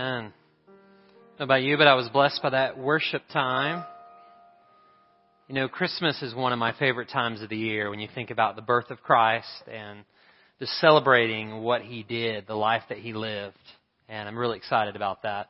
I about you, but I was blessed by that worship time. You know, Christmas is one of my favorite times of the year when you think about the birth of Christ and just celebrating what He did, the life that He lived. And I'm really excited about that.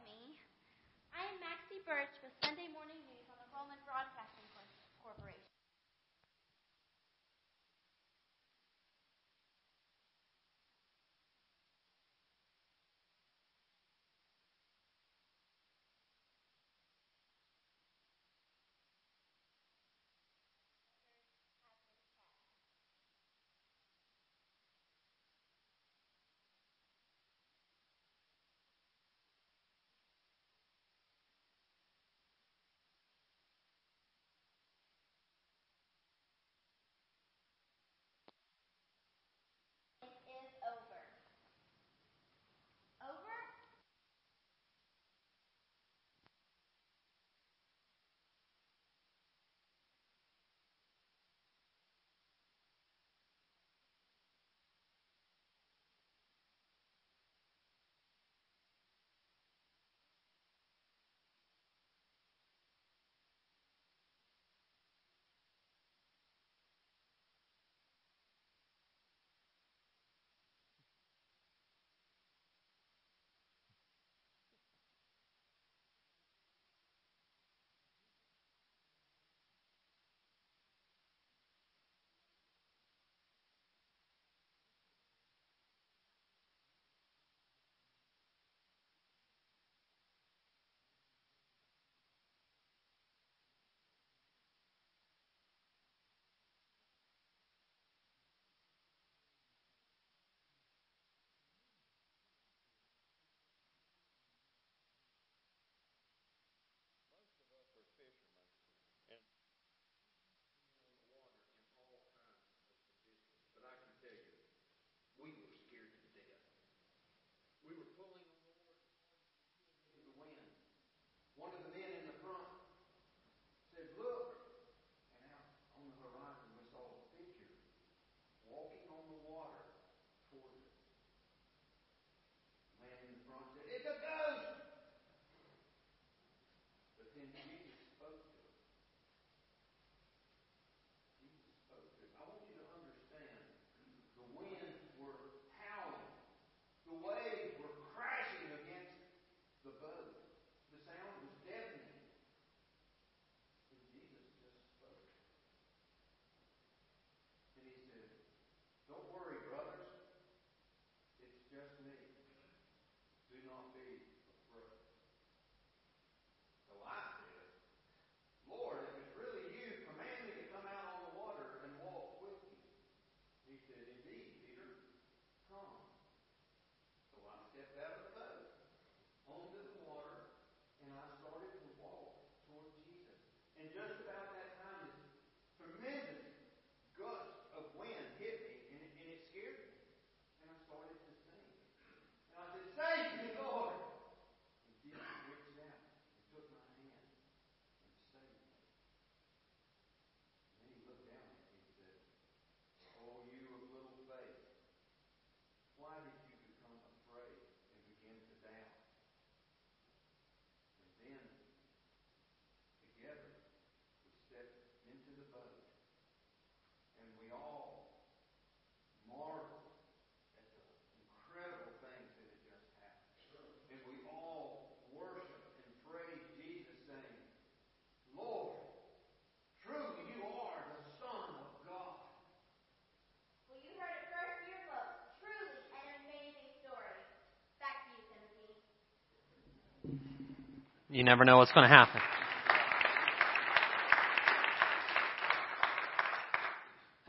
You never know what's going to happen.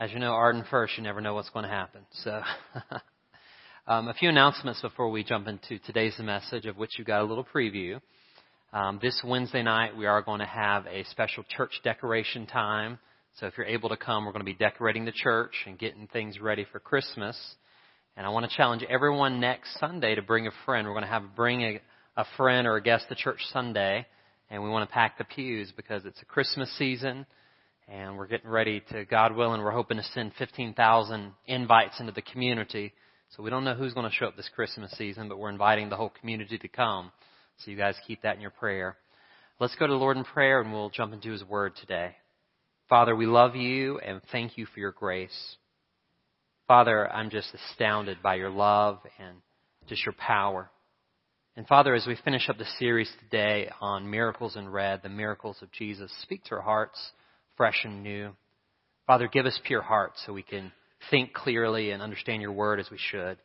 As you know, Arden first, you never know what's going to happen. So, um, a few announcements before we jump into today's message, of which you got a little preview. Um, this Wednesday night, we are going to have a special church decoration time. So, if you're able to come, we're going to be decorating the church and getting things ready for Christmas. And I want to challenge everyone next Sunday to bring a friend. We're going to have bring a, a friend or a guest to church Sunday, and we want to pack the pews because it's a Christmas season, and we're getting ready to, God willing, we're hoping to send 15,000 invites into the community. So we don't know who's going to show up this Christmas season, but we're inviting the whole community to come. So you guys keep that in your prayer. Let's go to the Lord in prayer and we'll jump into His Word today. Father, we love you and thank you for your grace. Father, I'm just astounded by your love and just your power. And Father, as we finish up the series today on miracles in red, the miracles of Jesus, speak to our hearts fresh and new. Father, give us pure hearts so we can think clearly and understand your word as we should.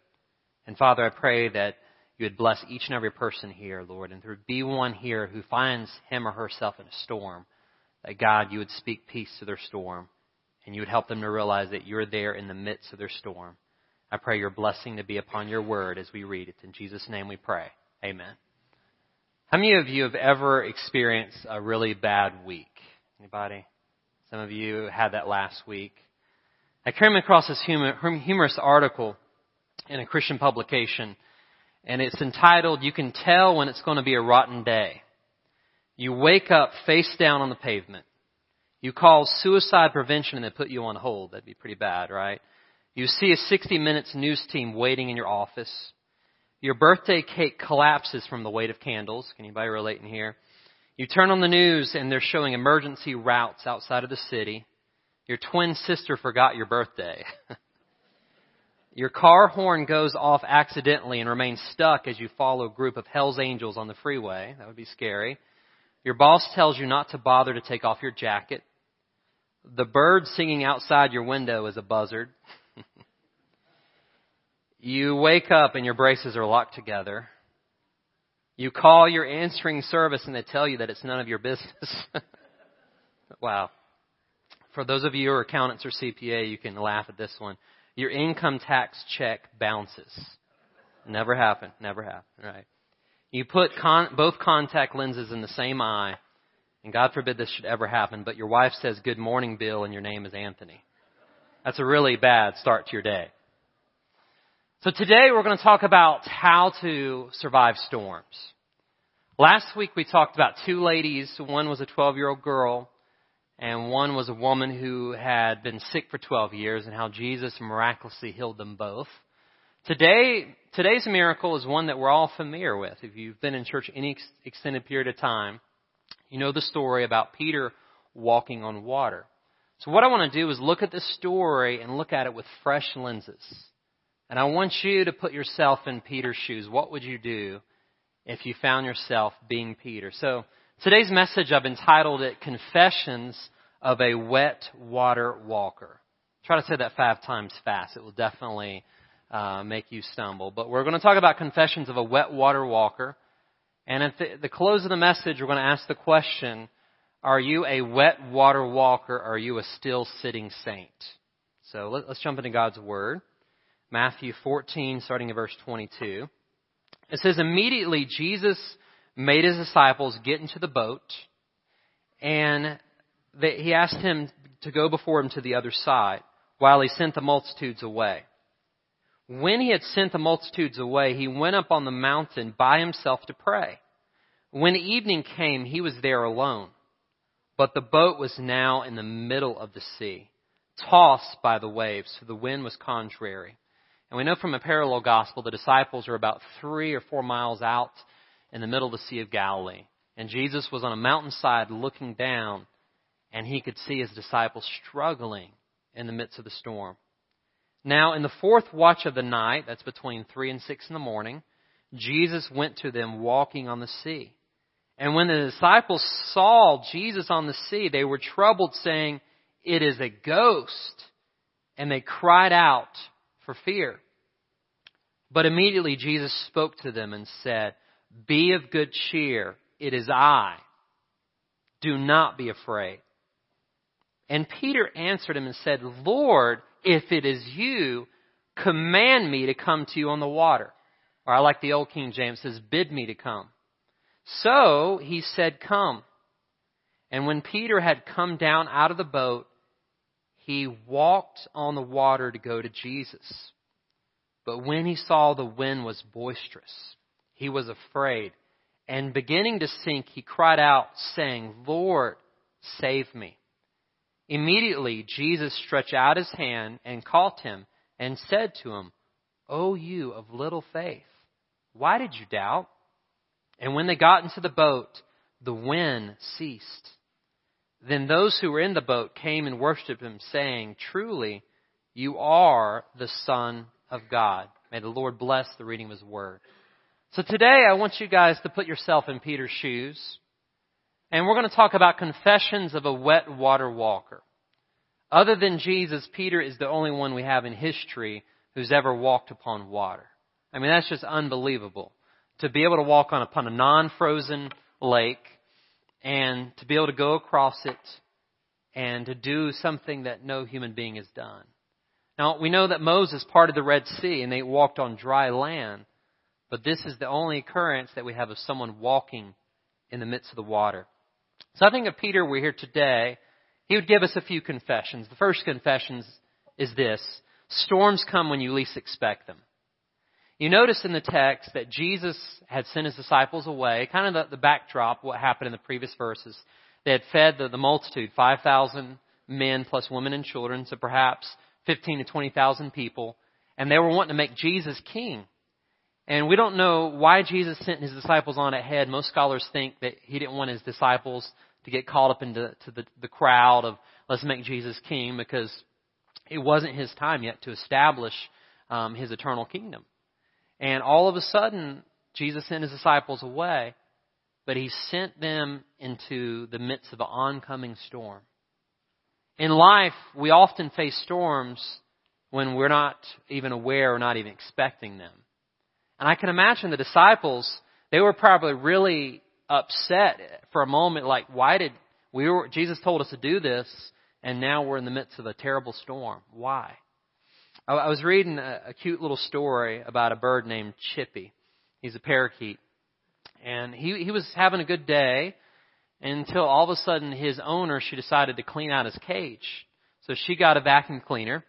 And Father, I pray that you would bless each and every person here, Lord, and there would be one here who finds him or herself in a storm, that God, you would speak peace to their storm, and you would help them to realize that you're there in the midst of their storm. I pray your blessing to be upon your word as we read it. In Jesus' name we pray. Amen. How many of you have ever experienced a really bad week? Anybody? Some of you had that last week. I came across this humorous article in a Christian publication and it's entitled, You Can Tell When It's Going to Be a Rotten Day. You wake up face down on the pavement. You call suicide prevention and they put you on hold. That'd be pretty bad, right? You see a 60 Minutes news team waiting in your office. Your birthday cake collapses from the weight of candles. Can anybody relate in here? You turn on the news and they're showing emergency routes outside of the city. Your twin sister forgot your birthday. Your car horn goes off accidentally and remains stuck as you follow a group of Hell's Angels on the freeway. That would be scary. Your boss tells you not to bother to take off your jacket. The bird singing outside your window is a buzzard. you wake up and your braces are locked together. You call your answering service and they tell you that it's none of your business. wow. For those of you who are accountants or CPA, you can laugh at this one your income tax check bounces. Never happened. Never happened. Right. You put con- both contact lenses in the same eye, and God forbid this should ever happen, but your wife says, Good morning, Bill, and your name is Anthony. That's a really bad start to your day. So today we're going to talk about how to survive storms. Last week we talked about two ladies. One was a 12 year old girl and one was a woman who had been sick for 12 years and how Jesus miraculously healed them both. Today, today's miracle is one that we're all familiar with. If you've been in church any extended period of time, you know the story about Peter walking on water. So what I want to do is look at this story and look at it with fresh lenses. And I want you to put yourself in Peter's shoes. What would you do if you found yourself being Peter? So Today's message, I've entitled it Confessions of a Wet Water Walker. Try to say that five times fast. It will definitely uh, make you stumble. But we're going to talk about confessions of a wet water walker. And at the, the close of the message, we're going to ask the question, are you a wet water walker or are you a still sitting saint? So let, let's jump into God's Word. Matthew 14, starting at verse 22. It says, Immediately Jesus made his disciples get into the boat, and they, he asked him to go before him to the other side while he sent the multitudes away. When he had sent the multitudes away, he went up on the mountain by himself to pray. When evening came, he was there alone. But the boat was now in the middle of the sea, tossed by the waves, for the wind was contrary. And we know from a parallel gospel the disciples are about three or four miles out in the middle of the Sea of Galilee. And Jesus was on a mountainside looking down, and he could see his disciples struggling in the midst of the storm. Now, in the fourth watch of the night, that's between three and six in the morning, Jesus went to them walking on the sea. And when the disciples saw Jesus on the sea, they were troubled, saying, It is a ghost. And they cried out for fear. But immediately Jesus spoke to them and said, be of good cheer. It is I. Do not be afraid. And Peter answered him and said, Lord, if it is you, command me to come to you on the water. Or I like the old King James says, bid me to come. So he said, come. And when Peter had come down out of the boat, he walked on the water to go to Jesus. But when he saw the wind was boisterous, he was afraid. And beginning to sink, he cried out, saying, Lord, save me. Immediately, Jesus stretched out his hand and caught him and said to him, O you of little faith, why did you doubt? And when they got into the boat, the wind ceased. Then those who were in the boat came and worshipped him, saying, Truly, you are the Son of God. May the Lord bless the reading of his word. So today I want you guys to put yourself in Peter's shoes. And we're going to talk about confessions of a wet water walker. Other than Jesus, Peter is the only one we have in history who's ever walked upon water. I mean, that's just unbelievable. To be able to walk on upon a non-frozen lake and to be able to go across it and to do something that no human being has done. Now, we know that Moses parted the Red Sea and they walked on dry land, but this is the only occurrence that we have of someone walking in the midst of the water. So I think if Peter were here today, he would give us a few confessions. The first confession is this storms come when you least expect them. You notice in the text that Jesus had sent his disciples away, kind of the, the backdrop, what happened in the previous verses. They had fed the, the multitude, 5,000 men plus women and children, so perhaps 15 to 20,000 people, and they were wanting to make Jesus king. And we don't know why Jesus sent his disciples on ahead. Most scholars think that he didn't want his disciples to get caught up into to the, the crowd of let's make Jesus king because it wasn't his time yet to establish um, his eternal kingdom. And all of a sudden, Jesus sent his disciples away, but he sent them into the midst of an oncoming storm. In life, we often face storms when we're not even aware or not even expecting them. And I can imagine the disciples, they were probably really upset for a moment, like, why did we were, Jesus told us to do this, and now we're in the midst of a terrible storm. Why? I, was reading a, a cute little story about a bird named Chippy. He's a parakeet. And he, he was having a good day until all of a sudden his owner, she decided to clean out his cage. So she got a vacuum cleaner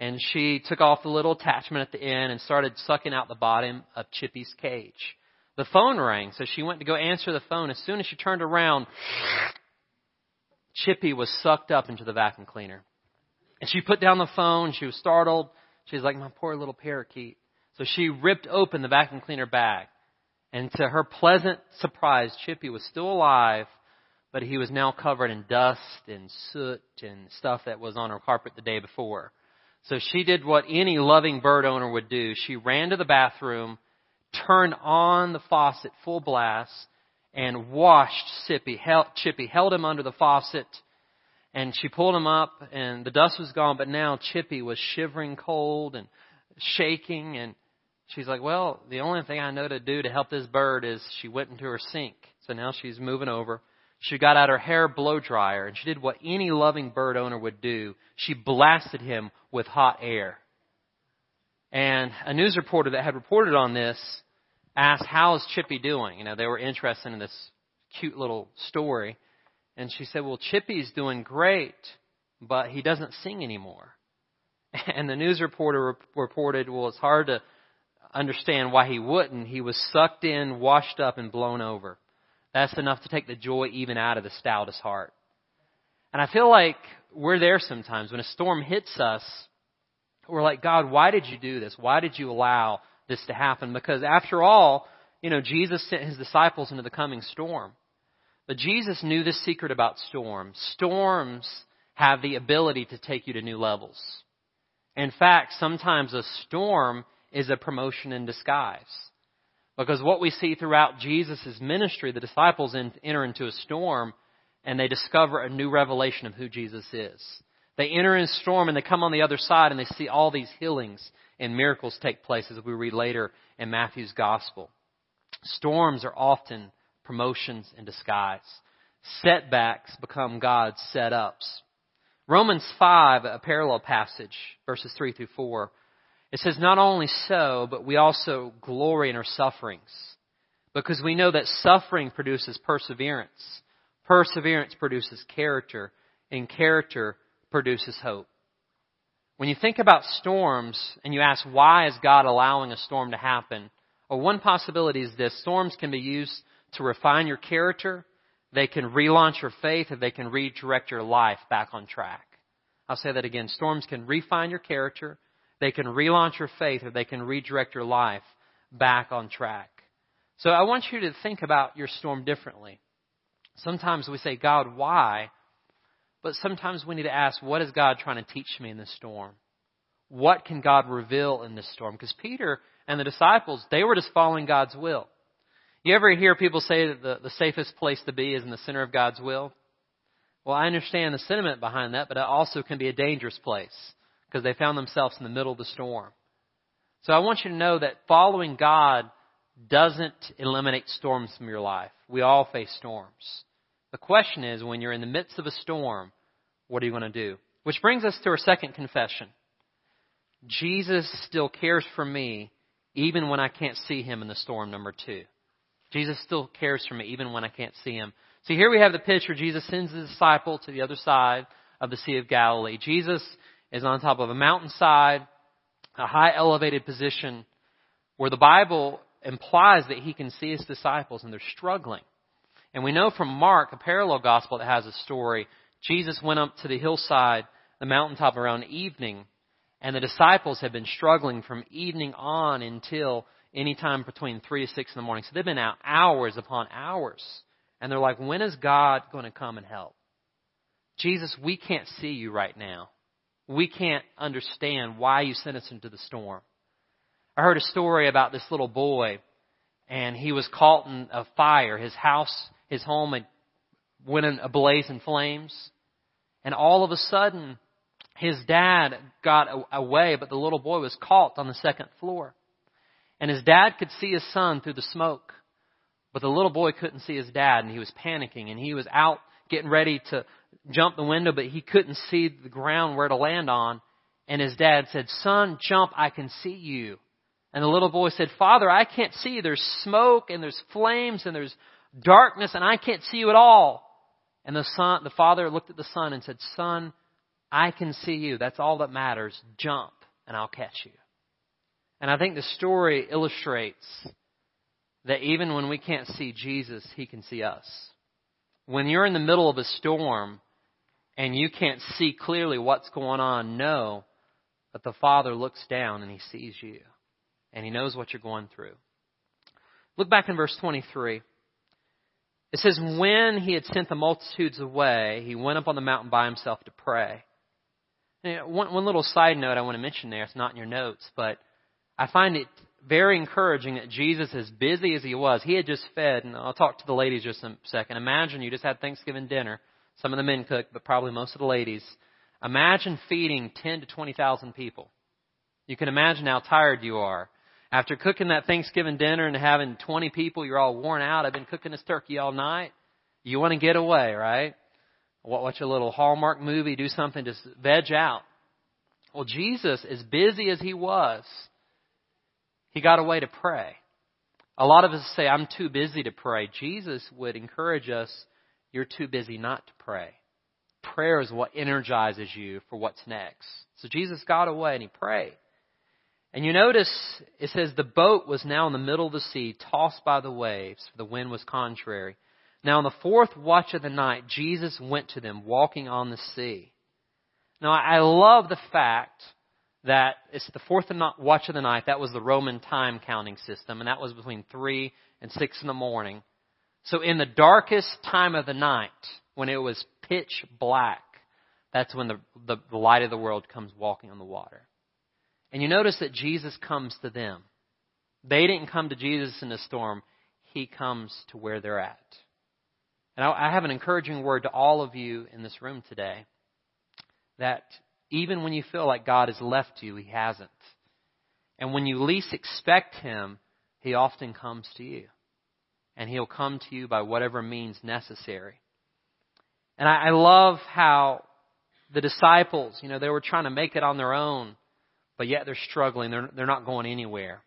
and she took off the little attachment at the end and started sucking out the bottom of Chippy's cage. The phone rang, so she went to go answer the phone. As soon as she turned around, Chippy was sucked up into the vacuum cleaner. And she put down the phone. She was startled. She was like, my poor little parakeet. So she ripped open the vacuum cleaner bag. And to her pleasant surprise, Chippy was still alive, but he was now covered in dust and soot and stuff that was on her carpet the day before. So she did what any loving bird owner would do. She ran to the bathroom, turned on the faucet full blast, and washed Chippy, held, Chippy, held him under the faucet, and she pulled him up, and the dust was gone, but now Chippy was shivering cold and shaking, and she's like, well, the only thing I know to do to help this bird is she went into her sink. So now she's moving over. She got out her hair blow dryer, and she did what any loving bird owner would do. She blasted him with hot air. And a news reporter that had reported on this asked, How is Chippy doing? You know, they were interested in this cute little story. And she said, Well, Chippy's doing great, but he doesn't sing anymore. And the news reporter reported, Well, it's hard to understand why he wouldn't. He was sucked in, washed up, and blown over. That's enough to take the joy even out of the stoutest heart. And I feel like we're there sometimes. When a storm hits us, we're like, God, why did you do this? Why did you allow this to happen because after all, you know, Jesus sent his disciples into the coming storm. But Jesus knew the secret about storms. Storms have the ability to take you to new levels. In fact, sometimes a storm is a promotion in disguise. Because what we see throughout Jesus' ministry, the disciples enter into a storm and they discover a new revelation of who Jesus is. They enter in a storm and they come on the other side and they see all these healings and miracles take place as we read later in Matthew's gospel. Storms are often promotions in disguise. Setbacks become God's setups. Romans 5, a parallel passage, verses 3 through 4, it says, Not only so, but we also glory in our sufferings, because we know that suffering produces perseverance. Perseverance produces character, and character produces hope. When you think about storms and you ask why is God allowing a storm to happen, well, one possibility is this. Storms can be used to refine your character, they can relaunch your faith, or they can redirect your life back on track. I'll say that again. Storms can refine your character, they can relaunch your faith, or they can redirect your life back on track. So I want you to think about your storm differently. Sometimes we say, God, why? But sometimes we need to ask, what is God trying to teach me in this storm? What can God reveal in this storm? Because Peter and the disciples, they were just following God's will. You ever hear people say that the, the safest place to be is in the center of God's will? Well, I understand the sentiment behind that, but it also can be a dangerous place because they found themselves in the middle of the storm. So I want you to know that following God doesn't eliminate storms from your life. We all face storms. The question is, when you're in the midst of a storm, what are you going to do? Which brings us to our second confession. Jesus still cares for me even when I can't see him in the storm, number two. Jesus still cares for me even when I can't see him. See, here we have the picture. Jesus sends his disciple to the other side of the Sea of Galilee. Jesus is on top of a mountainside, a high elevated position where the Bible implies that he can see his disciples and they're struggling. And we know from Mark, a parallel gospel that has a story, Jesus went up to the hillside, the mountaintop around evening, and the disciples had been struggling from evening on until any time between 3 to 6 in the morning. So they've been out hours upon hours. And they're like, when is God going to come and help? Jesus, we can't see you right now. We can't understand why you sent us into the storm. I heard a story about this little boy, and he was caught in a fire. His house, his home had went in ablaze in flames. And all of a sudden, his dad got away, but the little boy was caught on the second floor. And his dad could see his son through the smoke, but the little boy couldn't see his dad, and he was panicking, and he was out getting ready to jump the window, but he couldn't see the ground where to land on. And his dad said, Son, jump, I can see you. And the little boy said, Father, I can't see you. There's smoke and there's flames and there's darkness and I can't see you at all. And the son, the father looked at the son and said, Son, I can see you. That's all that matters. Jump and I'll catch you. And I think the story illustrates that even when we can't see Jesus, He can see us. When you're in the middle of a storm and you can't see clearly what's going on, know that the Father looks down and He sees you and He knows what you're going through. Look back in verse 23. It says, When he had sent the multitudes away, he went up on the mountain by himself to pray. one, one little side note I want to mention there, it's not in your notes, but I find it very encouraging that Jesus, as busy as he was, he had just fed, and I'll talk to the ladies just a second. Imagine you just had Thanksgiving dinner. Some of the men cooked, but probably most of the ladies. Imagine feeding 10 to 20,000 people. You can imagine how tired you are. After cooking that Thanksgiving dinner and having 20 people, you're all worn out. I've been cooking this turkey all night. You want to get away, right? Watch a little Hallmark movie, do something, just veg out. Well, Jesus, as busy as he was, he got away to pray. A lot of us say, I'm too busy to pray. Jesus would encourage us, you're too busy not to pray. Prayer is what energizes you for what's next. So Jesus got away and he prayed. And you notice it says the boat was now in the middle of the sea, tossed by the waves, for the wind was contrary. Now, in the fourth watch of the night, Jesus went to them, walking on the sea. Now, I love the fact that it's the fourth watch of the night. That was the Roman time counting system, and that was between 3 and 6 in the morning. So, in the darkest time of the night, when it was pitch black, that's when the, the, the light of the world comes walking on the water. And you notice that Jesus comes to them. They didn't come to Jesus in a storm. He comes to where they're at. And I have an encouraging word to all of you in this room today that even when you feel like God has left you, He hasn't. And when you least expect Him, He often comes to you. And He'll come to you by whatever means necessary. And I, I love how the disciples, you know, they were trying to make it on their own but yet they're struggling. They're, they're not going anywhere.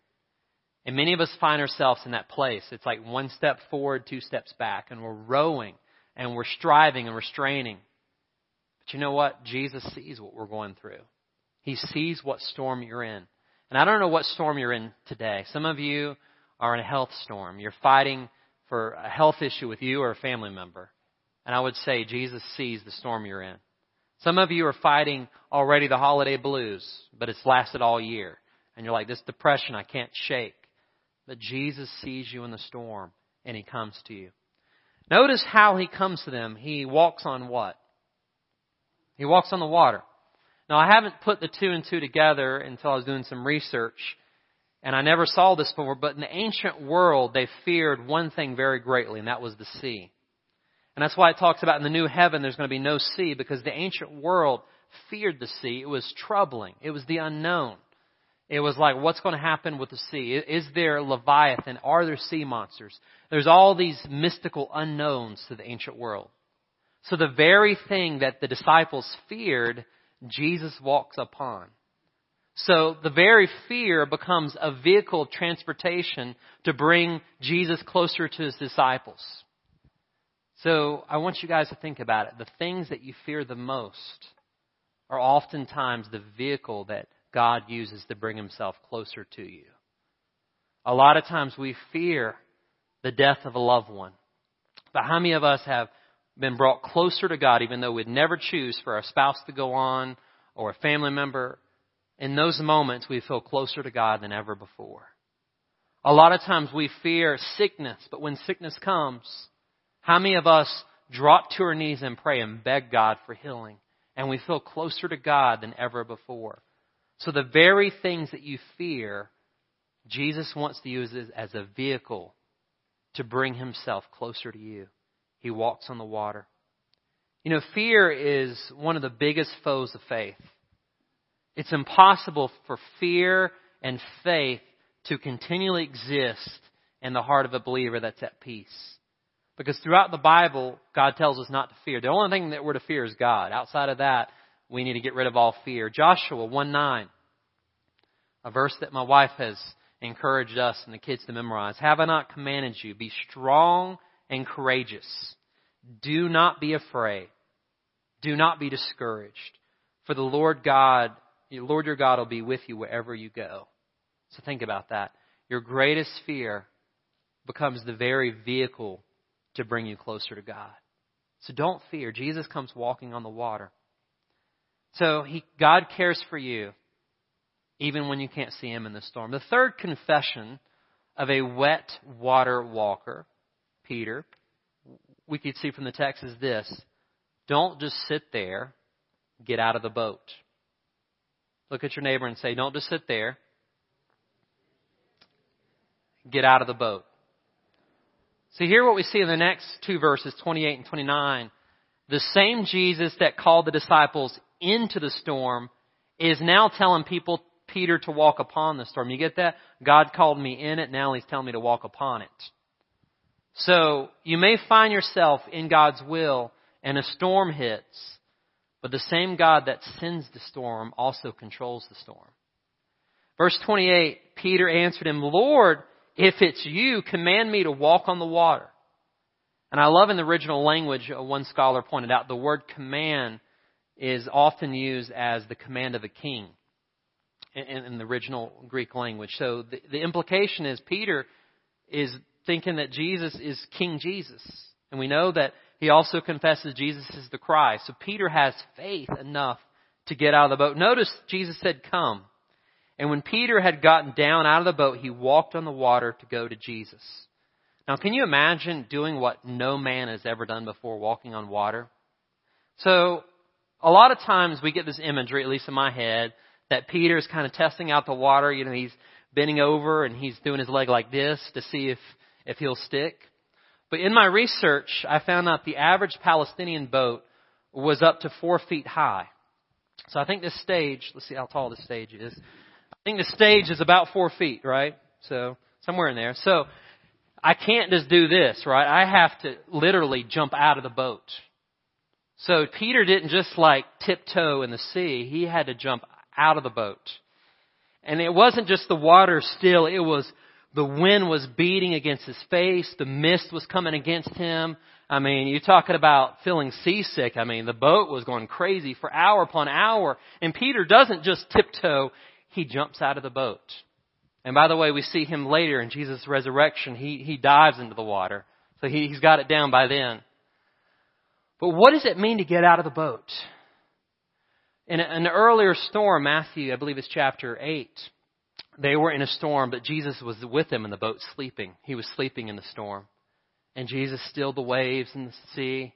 And many of us find ourselves in that place. It's like one step forward, two steps back, and we're rowing and we're striving and we're straining. But you know what? Jesus sees what we're going through. He sees what storm you're in. And I don't know what storm you're in today. Some of you are in a health storm. You're fighting for a health issue with you or a family member. And I would say Jesus sees the storm you're in. Some of you are fighting already the holiday blues, but it's lasted all year. And you're like, this depression I can't shake. But Jesus sees you in the storm and he comes to you. Notice how he comes to them. He walks on what? He walks on the water. Now I haven't put the two and two together until I was doing some research. And I never saw this before, but in the ancient world, they feared one thing very greatly, and that was the sea. And that's why it talks about in the new heaven there's going to be no sea, because the ancient world feared the sea. It was troubling. It was the unknown. It was like, what's going to happen with the sea? Is there Leviathan? Are there sea monsters? There's all these mystical unknowns to the ancient world. So the very thing that the disciples feared, Jesus walks upon. So the very fear becomes a vehicle of transportation to bring Jesus closer to his disciples. So I want you guys to think about it. The things that you fear the most are oftentimes the vehicle that God uses to bring himself closer to you. A lot of times we fear the death of a loved one. But how many of us have been brought closer to God even though we'd never choose for our spouse to go on or a family member? In those moments we feel closer to God than ever before. A lot of times we fear sickness, but when sickness comes, how many of us drop to our knees and pray and beg God for healing? And we feel closer to God than ever before. So the very things that you fear, Jesus wants to use as a vehicle to bring himself closer to you. He walks on the water. You know, fear is one of the biggest foes of faith. It's impossible for fear and faith to continually exist in the heart of a believer that's at peace. Because throughout the Bible, God tells us not to fear. The only thing that we're to fear is God. Outside of that, we need to get rid of all fear. Joshua 1 9, a verse that my wife has encouraged us and the kids to memorize. Have I not commanded you? Be strong and courageous. Do not be afraid. Do not be discouraged. For the Lord God, Lord your God will be with you wherever you go. So think about that. Your greatest fear becomes the very vehicle to bring you closer to God. So don't fear. Jesus comes walking on the water. So he, God cares for you even when you can't see him in the storm. The third confession of a wet water walker, Peter, we could see from the text is this. Don't just sit there, get out of the boat. Look at your neighbor and say, don't just sit there, get out of the boat. See, here what we see in the next two verses, 28 and 29. The same Jesus that called the disciples into the storm is now telling people, Peter to walk upon the storm. You get that? God called me in it, now he's telling me to walk upon it. So, you may find yourself in God's will and a storm hits, but the same God that sends the storm also controls the storm. Verse 28, Peter answered him, Lord, if it's you, command me to walk on the water. And I love in the original language, uh, one scholar pointed out, the word command is often used as the command of a king in, in the original Greek language. So the, the implication is Peter is thinking that Jesus is King Jesus. And we know that he also confesses Jesus is the Christ. So Peter has faith enough to get out of the boat. Notice Jesus said, come. And when Peter had gotten down out of the boat, he walked on the water to go to Jesus. Now, can you imagine doing what no man has ever done before, walking on water? So, a lot of times we get this imagery, at least in my head, that Peter is kind of testing out the water. You know, he's bending over and he's doing his leg like this to see if, if he'll stick. But in my research, I found out the average Palestinian boat was up to four feet high. So I think this stage, let's see how tall this stage is. I think the stage is about four feet, right? So somewhere in there. So I can't just do this, right? I have to literally jump out of the boat. So Peter didn't just like tiptoe in the sea. He had to jump out of the boat. And it wasn't just the water still, it was the wind was beating against his face, the mist was coming against him. I mean, you're talking about feeling seasick. I mean, the boat was going crazy for hour upon hour. And Peter doesn't just tiptoe, he jumps out of the boat. And by the way, we see him later in Jesus' resurrection. He, he dives into the water. So he, he's got it down by then. But what does it mean to get out of the boat? In an earlier storm, Matthew, I believe it's chapter 8, they were in a storm, but Jesus was with them in the boat sleeping. He was sleeping in the storm. And Jesus stilled the waves in the sea.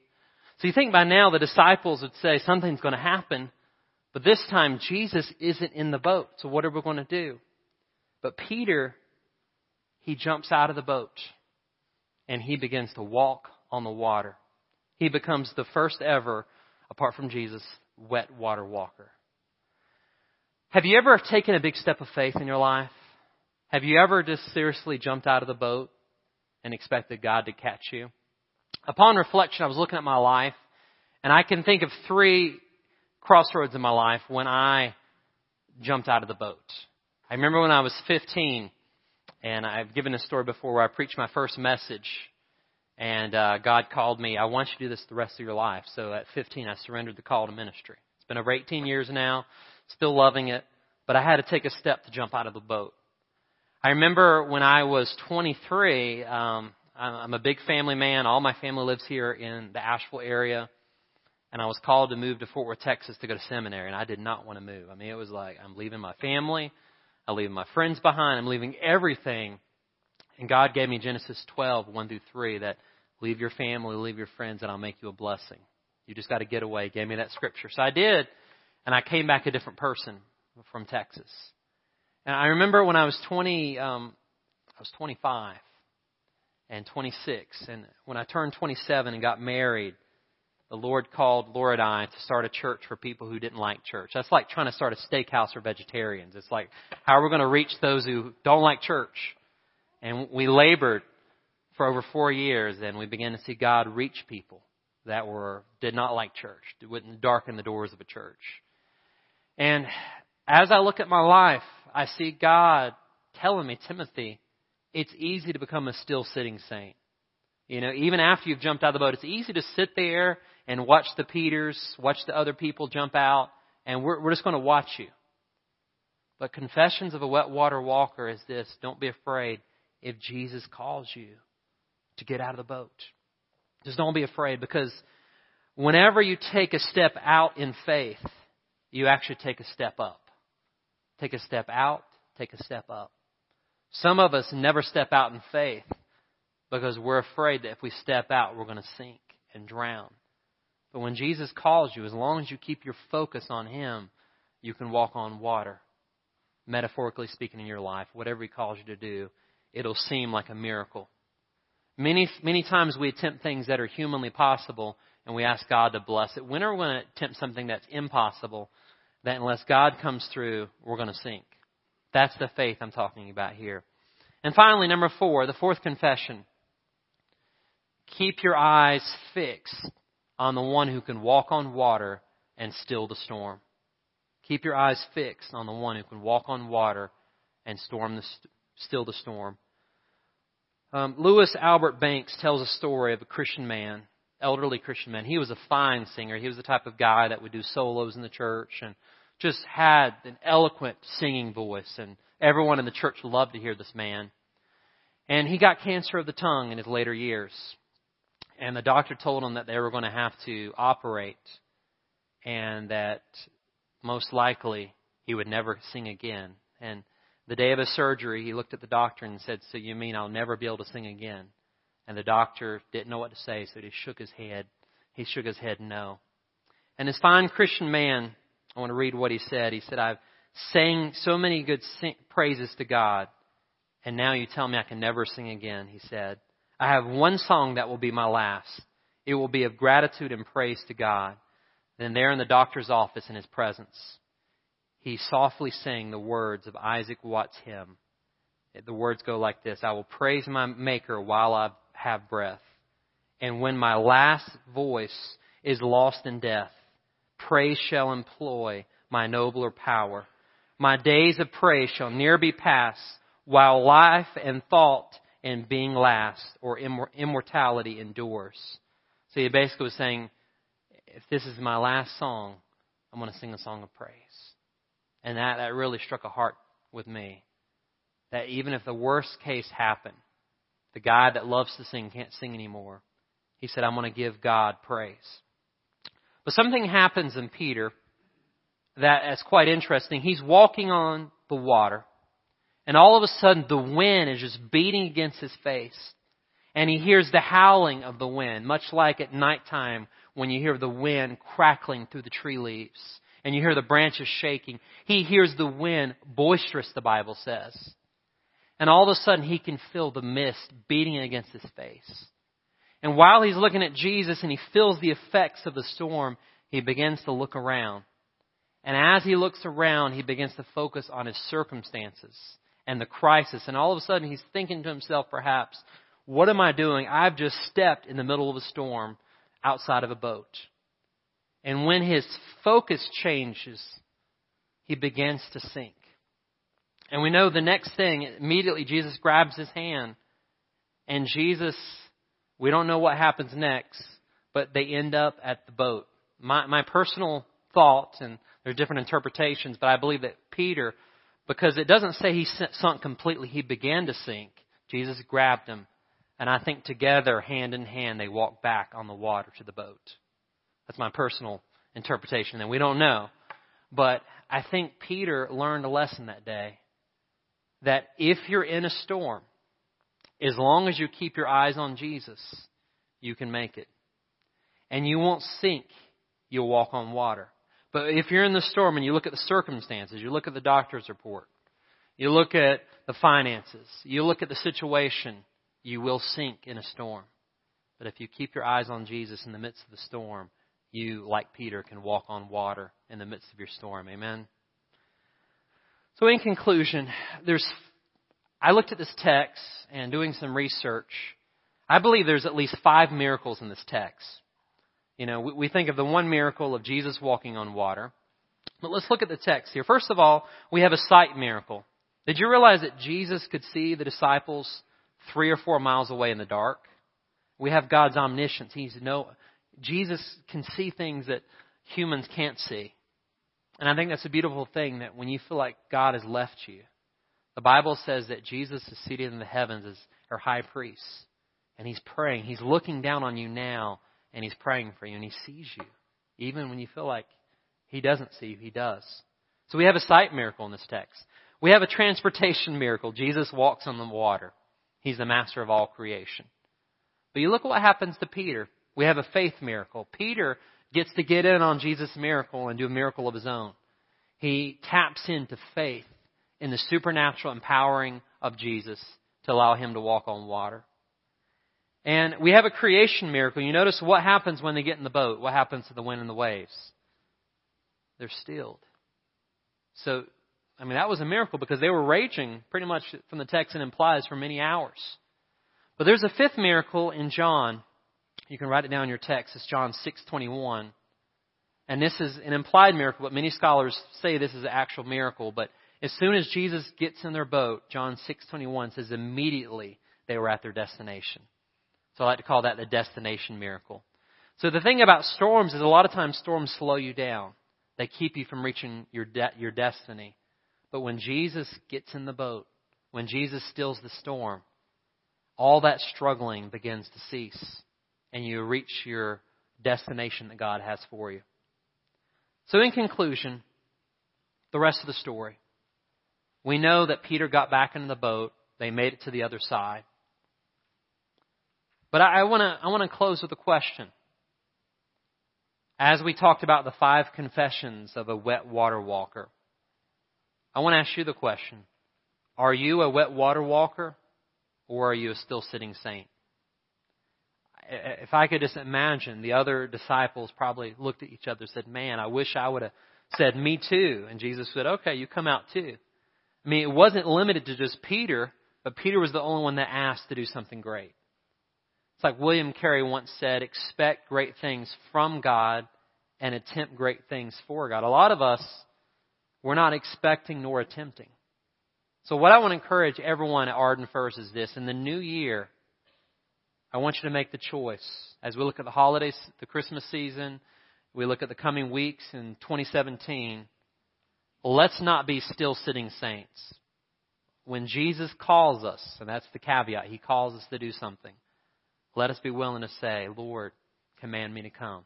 So you think by now the disciples would say something's going to happen, but this time Jesus isn't in the boat. So what are we going to do? But Peter, he jumps out of the boat and he begins to walk on the water. He becomes the first ever, apart from Jesus, wet water walker. Have you ever taken a big step of faith in your life? Have you ever just seriously jumped out of the boat and expected God to catch you? Upon reflection, I was looking at my life and I can think of three crossroads in my life when I jumped out of the boat. I remember when I was 15 and I've given a story before where I preached my first message and uh, God called me, I want you to do this the rest of your life. So at 15, I surrendered the call to ministry. It's been over 18 years now still loving it, but I had to take a step to jump out of the boat. I remember when I was 23, um, I'm a big family man. All my family lives here in the Asheville area. And I was called to move to Fort Worth, Texas to go to seminary, and I did not want to move. I mean, it was like, I'm leaving my family. I'm leaving my friends behind. I'm leaving everything. And God gave me Genesis 12, 1 through 3, that leave your family, leave your friends, and I'll make you a blessing. You just got to get away. He gave me that scripture. So I did. And I came back a different person from Texas. And I remember when I was 20, um, I was 25 and 26. And when I turned 27 and got married, the Lord called Laura and I to start a church for people who didn't like church. That's like trying to start a steakhouse for vegetarians. It's like, how are we going to reach those who don't like church? And we labored for over four years and we began to see God reach people that were, did not like church, wouldn't darken the doors of a church. And as I look at my life, I see God telling me, Timothy, it's easy to become a still sitting saint. You know, even after you've jumped out of the boat, it's easy to sit there and watch the Peters, watch the other people jump out, and we're, we're just going to watch you. But confessions of a wet water walker is this don't be afraid if Jesus calls you to get out of the boat. Just don't be afraid because whenever you take a step out in faith, you actually take a step up. Take a step out, take a step up. Some of us never step out in faith because we're afraid that if we step out, we're going to sink and drown. But when Jesus calls you, as long as you keep your focus on Him, you can walk on water. Metaphorically speaking, in your life, whatever He calls you to do, it'll seem like a miracle. Many, many times we attempt things that are humanly possible and we ask God to bless it. When are we going to attempt something that's impossible that unless God comes through, we're going to sink. That's the faith I'm talking about here. And finally, number four, the fourth confession. Keep your eyes fixed on the one who can walk on water and still the storm. Keep your eyes fixed on the one who can walk on water and storm the, still the storm. Um, Louis Albert Banks tells a story of a Christian man, elderly Christian man. He was a fine singer. He was the type of guy that would do solos in the church and just had an eloquent singing voice, and everyone in the church loved to hear this man. And he got cancer of the tongue in his later years. And the doctor told him that they were going to have to operate and that most likely he would never sing again. And the day of his surgery, he looked at the doctor and said, So you mean I'll never be able to sing again? And the doctor didn't know what to say, so he shook his head. He shook his head no. And this fine Christian man I want to read what he said. He said, I've sang so many good praises to God, and now you tell me I can never sing again, he said. I have one song that will be my last. It will be of gratitude and praise to God. Then there in the doctor's office in his presence, he softly sang the words of Isaac Watts' hymn. The words go like this I will praise my Maker while I have breath. And when my last voice is lost in death, praise shall employ my nobler power. My days of praise shall ne'er be past, while life and thought and being last, or immortality endures. So he basically was saying, if this is my last song, I'm going to sing a song of praise. And that, that really struck a heart with me. That even if the worst case happened, the guy that loves to sing can't sing anymore. He said, I'm going to give God praise. But something happens in Peter that is quite interesting. He's walking on the water, And all of a sudden, the wind is just beating against his face. And he hears the howling of the wind, much like at nighttime when you hear the wind crackling through the tree leaves and you hear the branches shaking. He hears the wind boisterous, the Bible says. And all of a sudden, he can feel the mist beating against his face. And while he's looking at Jesus and he feels the effects of the storm, he begins to look around. And as he looks around, he begins to focus on his circumstances and the crisis. And all of a sudden, he's thinking to himself, perhaps, what am I doing? I've just stepped in the middle of a storm outside of a boat. And when his focus changes, he begins to sink. And we know the next thing, immediately Jesus grabs his hand. And Jesus, we don't know what happens next, but they end up at the boat. My, my personal thought, and there are different interpretations, but I believe that Peter, because it doesn't say he sunk completely, he began to sink. Jesus grabbed him. And I think together, hand in hand, they walked back on the water to the boat. That's my personal interpretation, and we don't know. But I think Peter learned a lesson that day that if you're in a storm, as long as you keep your eyes on Jesus, you can make it. And you won't sink, you'll walk on water. But if you're in the storm and you look at the circumstances, you look at the doctor's report, you look at the finances, you look at the situation, you will sink in a storm. But if you keep your eyes on Jesus in the midst of the storm, you, like Peter, can walk on water in the midst of your storm. Amen? So, in conclusion, there's, I looked at this text and doing some research. I believe there's at least five miracles in this text. You know, we, we think of the one miracle of Jesus walking on water. But let's look at the text here. First of all, we have a sight miracle. Did you realize that Jesus could see the disciples three or four miles away in the dark? We have God's omniscience. He's no, Jesus can see things that humans can't see. And I think that's a beautiful thing that when you feel like God has left you, the Bible says that Jesus is seated in the heavens as our high priest. And he's praying. He's looking down on you now and he's praying for you and he sees you. Even when you feel like he doesn't see you, he does. So we have a sight miracle in this text. We have a transportation miracle. Jesus walks on the water. He's the master of all creation. But you look at what happens to Peter. We have a faith miracle. Peter gets to get in on Jesus' miracle and do a miracle of his own. He taps into faith in the supernatural empowering of Jesus to allow him to walk on water. And we have a creation miracle. You notice what happens when they get in the boat. What happens to the wind and the waves? They're stilled. So, I mean, that was a miracle because they were raging pretty much from the text it implies for many hours. But there's a fifth miracle in John you can write it down in your text. It's John 6:21. And this is an implied miracle, but many scholars say this is an actual miracle. But as soon as Jesus gets in their boat, John 6:21 says immediately they were at their destination. So I like to call that the destination miracle. So the thing about storms is a lot of times storms slow you down. They keep you from reaching your de- your destiny. But when Jesus gets in the boat, when Jesus stills the storm, all that struggling begins to cease and you reach your destination that God has for you. So, in conclusion, the rest of the story. We know that Peter got back into the boat. They made it to the other side. But I, want to I want to close with a question. As we talked about the five confessions of a wet water walker, I want to ask you the question: Are you a wet water walker, or are you a still sitting saint? If I could just imagine, the other disciples probably looked at each other and said, Man, I wish I would have said, Me too. And Jesus said, Okay, you come out too. I mean, it wasn't limited to just Peter, but Peter was the only one that asked to do something great. It's like William Carey once said, expect great things from God and attempt great things for God. A lot of us, we're not expecting nor attempting. So what I want to encourage everyone at Arden First is this. In the new year, I want you to make the choice. As we look at the holidays, the Christmas season, we look at the coming weeks in 2017, let's not be still sitting saints. When Jesus calls us, and that's the caveat, He calls us to do something, let us be willing to say, Lord, command me to come.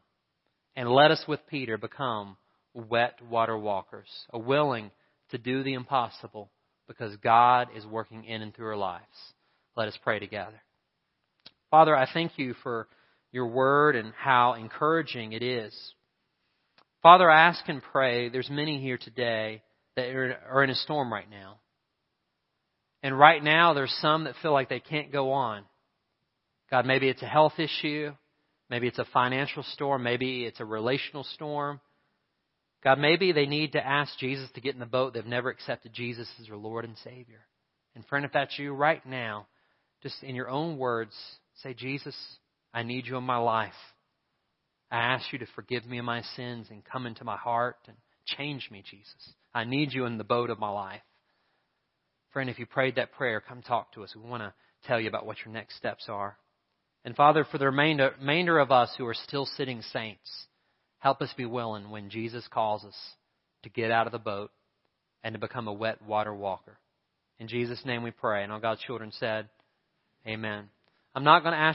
And let us, with Peter, become wet water walkers, willing to do the impossible because God is working in and through our lives. Let us pray together. Father, I thank you for your word and how encouraging it is. Father, I ask and pray, there's many here today that are in a storm right now. And right now, there's some that feel like they can't go on. God, maybe it's a health issue. Maybe it's a financial storm. Maybe it's a relational storm. God, maybe they need to ask Jesus to get in the boat. They've never accepted Jesus as their Lord and Savior. And friend, if that's you right now, just in your own words, say, Jesus, I need you in my life. I ask you to forgive me of my sins and come into my heart and change me, Jesus. I need you in the boat of my life. Friend, if you prayed that prayer, come talk to us. We want to tell you about what your next steps are. And Father, for the remainder, remainder of us who are still sitting saints, help us be willing when Jesus calls us to get out of the boat and to become a wet water walker. In Jesus' name we pray. And all God's children said, Amen. I'm not going to ask